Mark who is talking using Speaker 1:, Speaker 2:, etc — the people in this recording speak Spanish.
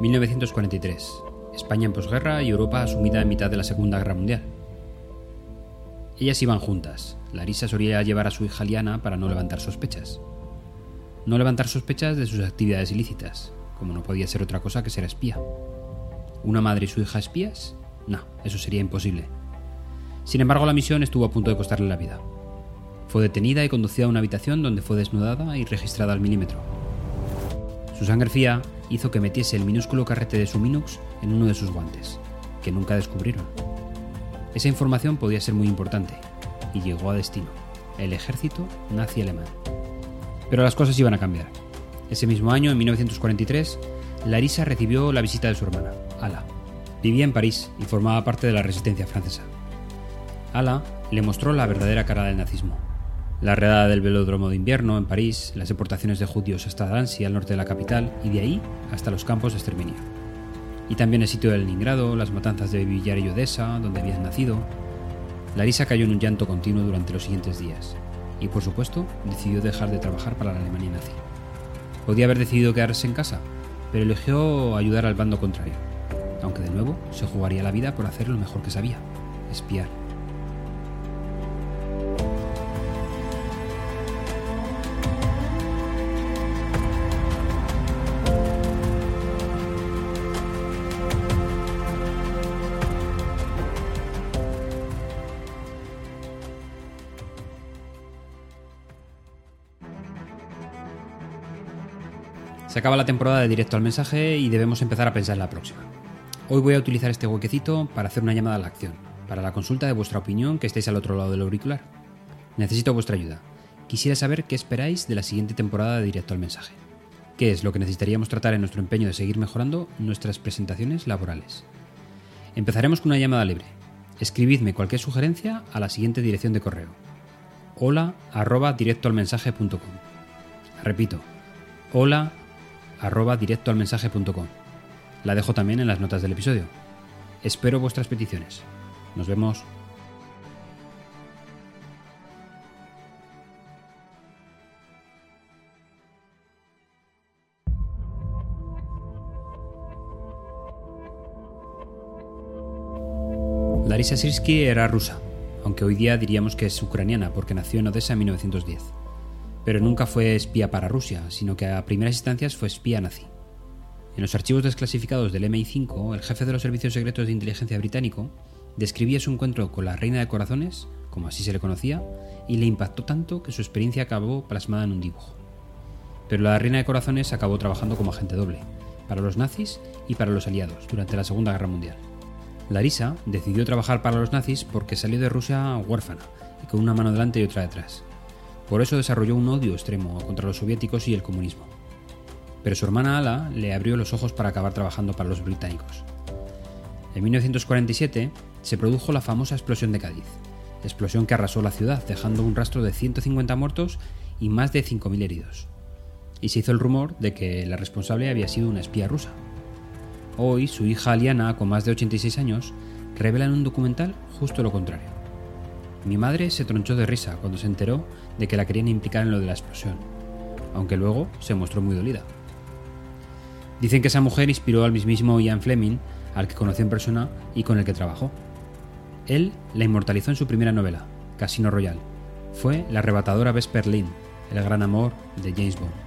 Speaker 1: 1943. España en posguerra y Europa sumida en mitad de la Segunda Guerra Mundial. Ellas iban juntas. Larisa solía llevar a su hija Liana para no levantar sospechas. No levantar sospechas de sus actividades ilícitas, como no podía ser otra cosa que ser espía. ¿Una madre y su hija espías? No, eso sería imposible. Sin embargo, la misión estuvo a punto de costarle la vida. Fue detenida y conducida a una habitación donde fue desnudada y registrada al milímetro. Su sangre fría hizo que metiese el minúsculo carrete de su Minux en uno de sus guantes, que nunca descubrieron. Esa información podía ser muy importante, y llegó a destino, el ejército nazi alemán. Pero las cosas iban a cambiar. Ese mismo año, en 1943, Larisa recibió la visita de su hermana, Ala. Vivía en París y formaba parte de la resistencia francesa. Ala le mostró la verdadera cara del nazismo. La redada del velódromo de invierno en París, las deportaciones de judíos hasta Danzig, al norte de la capital, y de ahí hasta los campos de exterminio. Y también el sitio de Leningrado, las matanzas de Villar y Odessa, donde habían nacido. Larisa cayó en un llanto continuo durante los siguientes días, y por supuesto decidió dejar de trabajar para la Alemania nazi. Podía haber decidido quedarse en casa, pero eligió ayudar al bando contrario, aunque de nuevo se jugaría la vida por hacer lo mejor que sabía, espiar. Se acaba la temporada de directo al mensaje y debemos empezar a pensar en la próxima. Hoy voy a utilizar este huequecito para hacer una llamada a la acción, para la consulta de vuestra opinión que estéis al otro lado del auricular. Necesito vuestra ayuda. Quisiera saber qué esperáis de la siguiente temporada de directo al mensaje. ¿Qué es lo que necesitaríamos tratar en nuestro empeño de seguir mejorando nuestras presentaciones laborales? Empezaremos con una llamada libre. Escribidme cualquier sugerencia a la siguiente dirección de correo. hola arroba directoalmensaje.com Repito, hola arroba directoalmensaje.com. La dejo también en las notas del episodio. Espero vuestras peticiones. Nos vemos. Larisa Sirsky era rusa, aunque hoy día diríamos que es ucraniana porque nació en Odessa en 1910 pero nunca fue espía para Rusia, sino que a primeras instancias fue espía nazi. En los archivos desclasificados del MI5, el jefe de los servicios secretos de inteligencia británico describía su encuentro con la Reina de Corazones, como así se le conocía, y le impactó tanto que su experiencia acabó plasmada en un dibujo. Pero la Reina de Corazones acabó trabajando como agente doble, para los nazis y para los aliados, durante la Segunda Guerra Mundial. Larisa decidió trabajar para los nazis porque salió de Rusia huérfana y con una mano delante y otra detrás, por eso desarrolló un odio extremo contra los soviéticos y el comunismo. Pero su hermana Ala le abrió los ojos para acabar trabajando para los británicos. En 1947 se produjo la famosa explosión de Cádiz, explosión que arrasó la ciudad, dejando un rastro de 150 muertos y más de 5.000 heridos. Y se hizo el rumor de que la responsable había sido una espía rusa. Hoy, su hija Aliana, con más de 86 años, revela en un documental justo lo contrario. Mi madre se tronchó de risa cuando se enteró de que la querían implicar en lo de la explosión, aunque luego se mostró muy dolida. Dicen que esa mujer inspiró al mismísimo Ian Fleming, al que conoció en persona y con el que trabajó. Él la inmortalizó en su primera novela, Casino Royale. Fue la arrebatadora Vesper Lynn, el gran amor de James Bond.